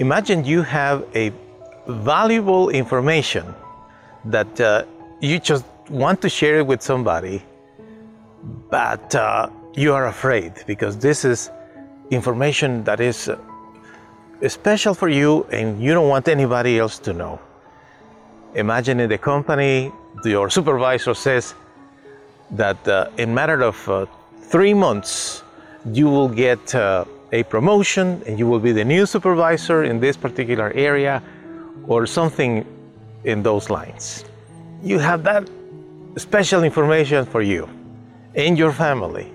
Imagine you have a valuable information that uh, you just want to share it with somebody, but uh, you are afraid because this is information that is uh, special for you and you don't want anybody else to know. Imagine in the company, your supervisor says that uh, in matter of uh, three months, you will get uh, a promotion and you will be the new supervisor in this particular area or something in those lines. You have that special information for you and your family.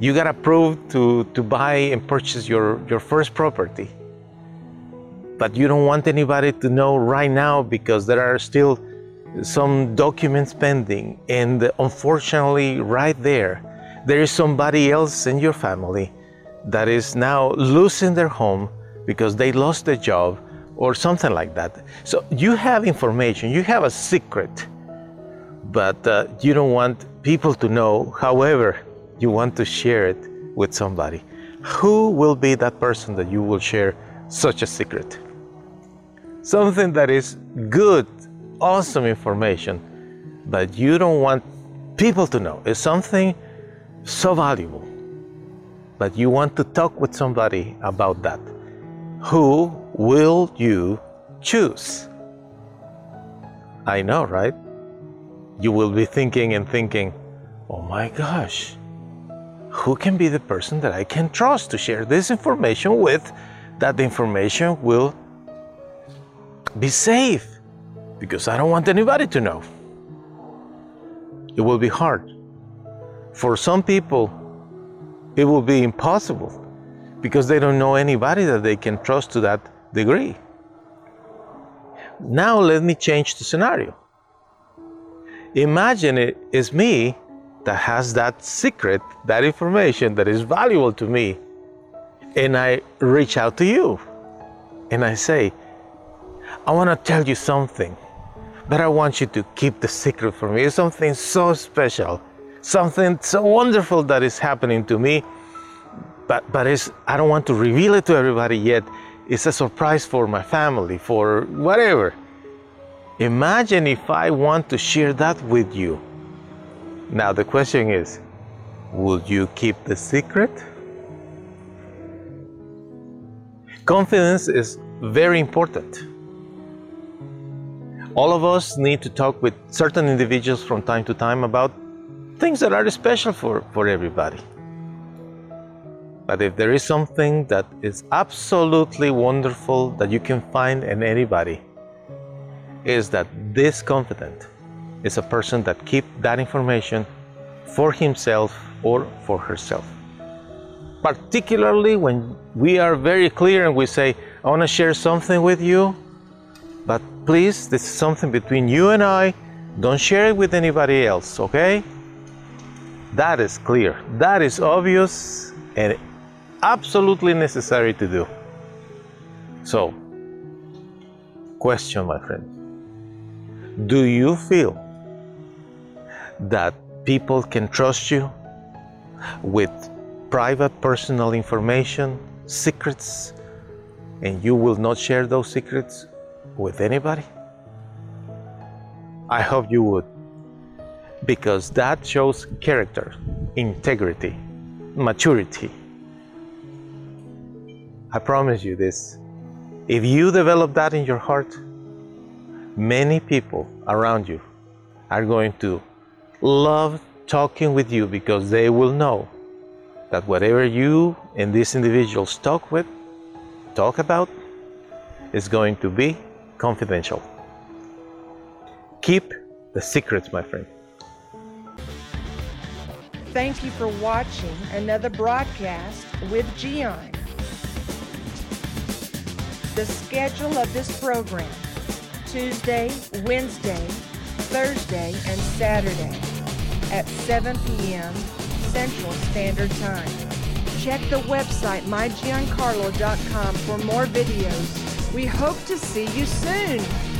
You got approved to, to buy and purchase your, your first property. But you don't want anybody to know right now because there are still some documents pending. And unfortunately, right there, there is somebody else in your family that is now losing their home because they lost their job or something like that. So you have information, you have a secret, but uh, you don't want people to know. However, you want to share it with somebody. Who will be that person that you will share such a secret? Something that is good, awesome information, but you don't want people to know. It's something so valuable but you want to talk with somebody about that. Who will you choose? I know, right? You will be thinking and thinking, oh my gosh, who can be the person that I can trust to share this information with? That the information will be safe because I don't want anybody to know. It will be hard. For some people, it will be impossible because they don't know anybody that they can trust to that degree. Now, let me change the scenario. Imagine it is me that has that secret, that information that is valuable to me, and I reach out to you and I say, I want to tell you something, but I want you to keep the secret from me. It's something so special something so wonderful that is happening to me, but, but it's, I don't want to reveal it to everybody yet. It's a surprise for my family, for whatever. Imagine if I want to share that with you. Now, the question is will you keep the secret? Confidence is very important. All of us need to talk with certain individuals from time to time about things that are special for, for everybody. But if there is something that is absolutely wonderful that you can find in anybody, is that this confident is a person that keep that information for himself or for herself. Particularly when we are very clear and we say, I want to share something with you, but please, this is something between you and I. Don't share it with anybody else, okay? That is clear. That is obvious and absolutely necessary to do. So, question, my friend. Do you feel that people can trust you with private personal information, secrets, and you will not share those secrets with anybody? I hope you would because that shows character, integrity, maturity. I promise you this. If you develop that in your heart, many people around you are going to love talking with you because they will know that whatever you and these individuals talk with, talk about, is going to be confidential. Keep the secrets, my friend. Thank you for watching another broadcast with Gian. the schedule of this program Tuesday, Wednesday, Thursday, and Saturday at 7 p.m. Central Standard Time. Check the website mygiancarlo.com for more videos. We hope to see you soon.